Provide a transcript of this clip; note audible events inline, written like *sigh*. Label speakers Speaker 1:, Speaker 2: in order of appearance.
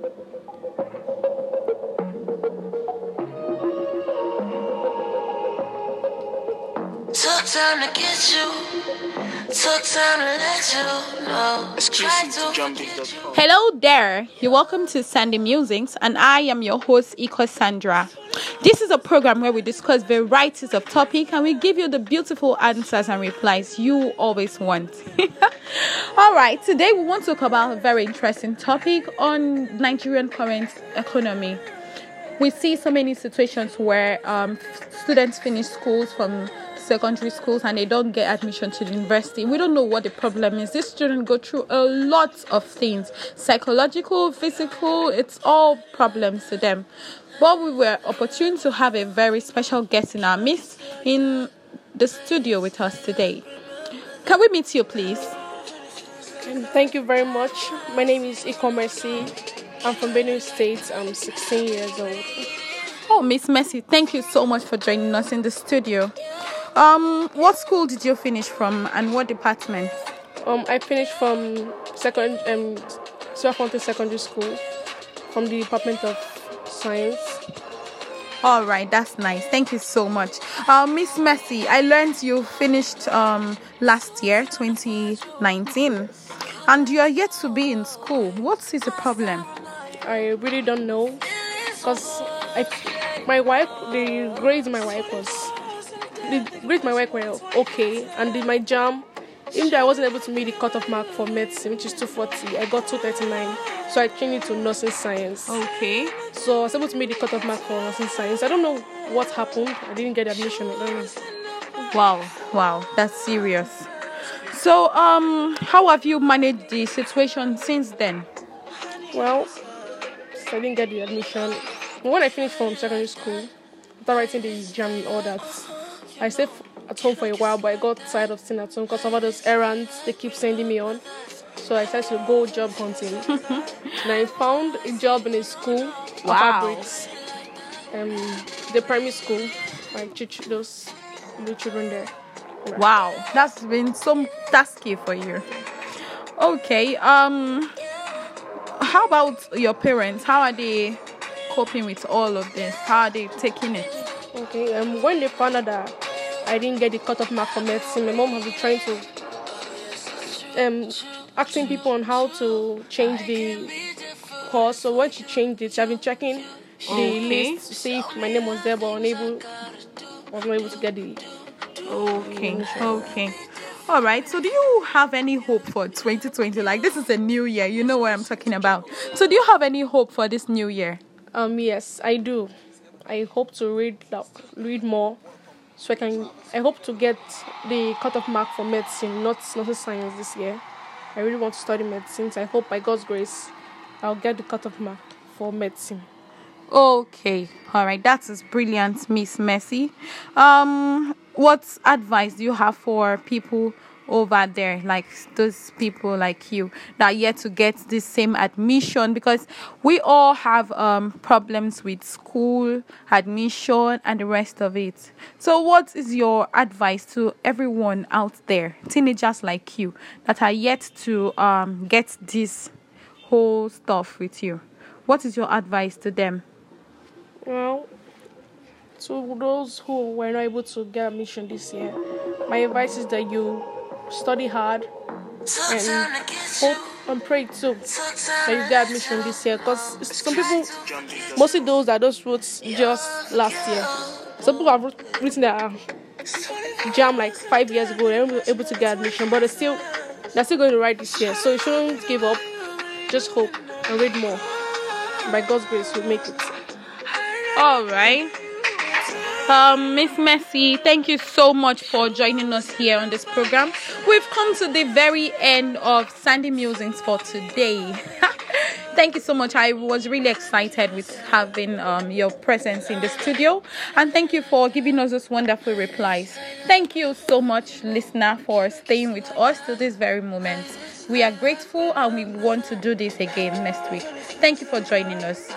Speaker 1: Took time to get you. Took time to let you know. Tried to
Speaker 2: Hello there. You're welcome to Sandy Musings, and I am your host, Iko Sandra. This is a program where we discuss varieties of topic and we give you the beautiful answers and replies you always want. *laughs* All right, today we want to talk about a very interesting topic on Nigerian current economy. We see so many situations where um, students finish schools from secondary schools and they don't get admission to the university. We don't know what the problem is. These students go through a lot of things psychological, physical, it's all problems to them. But we were opportune to have a very special guest in our midst in the studio with us today. Can we meet you, please?
Speaker 3: Thank you very much. My name is Iko Mercy. I'm from Benue State. I'm 16 years old.
Speaker 2: Oh, Miss Mercy, thank you so much for joining us in the studio. Um, what school did you finish from and what department?
Speaker 3: Um, I finished from second um, Swafonte Secondary School from the Department of Science.
Speaker 2: All right, that's nice. Thank you so much. Uh, Miss Mercy, I learned you finished um, last year, 2019, and you are yet to be in school. What is the problem?
Speaker 3: I really don't know because I, my wife, the grades my wife was, the grades my work well, okay, and did my JAMB, even though I wasn't able to meet the cutoff mark for medicine, which is 240, I got 239. So I changed it to nursing science.
Speaker 2: Okay.
Speaker 3: So I was able to meet the cutoff mark for nursing science. I don't know what happened. I didn't get admission. I don't know.
Speaker 2: Wow, wow, that's serious. So, um, how have you managed the situation since then?
Speaker 3: Well, so I didn't get the admission. When I finished from secondary school, after writing the exam and all that, I stayed at home for a while, but I got tired of staying at home because of all those errands they keep sending me on. So I decided to go job hunting. *laughs* and I found a job in a school,
Speaker 2: Wow.
Speaker 3: Fabrics, um, the primary school, like ch- those little children there.
Speaker 2: Wow, that's been so tasky for you. Okay, um, how about your parents? How are they coping with all of this? How are they taking it?
Speaker 3: Okay, um, when they found out that I didn't get the cutoff mark for medicine, my mom has been trying to um asking people on how to change the course. So when she changed it, has been checking the
Speaker 2: Okay.
Speaker 3: list to see if my name was there, but unable was not able to get the.
Speaker 2: Okay, okay. All right. So, do you have any hope for 2020? Like, this is a new year. You know what I'm talking about. So, do you have any hope for this new year?
Speaker 3: Um, yes, I do. I hope to read like, read more, so I can. I hope to get the cutoff mark for medicine, not not science this year. I really want to study medicine. So I hope by God's grace, I'll get the cutoff mark for medicine.
Speaker 2: Okay, all right, that is brilliant, Miss Mercy. Um, what advice do you have for people over there, like those people like you that yet to get this same admission? Because we all have um problems with school admission and the rest of it. So, what is your advice to everyone out there, teenagers like you, that are yet to um get this whole stuff with you? What is your advice to them?
Speaker 3: Well, to those who were not able to get admission this year, my advice is that you study hard and hope and pray too. That you get admission this year because some people, mostly those that those wrote just last year. Some people have written their JAMB like five years ago, they were able to get admission, but they're still they're still going to write this year. So you shouldn't give up. Just hope and read more. By God's grace, you'll make it.
Speaker 2: All right. Um, Miss Mercy, thank you so much for joining us here on this program. We've come to the very end of Sandy Musings for today. *laughs* thank you so much. I was really excited with having um, your presence in the studio, and thank you for giving us those wonderful replies. Thank you so much, listener, for staying with us to this very moment. We are grateful, and we want to do this again next week. Thank you for joining us.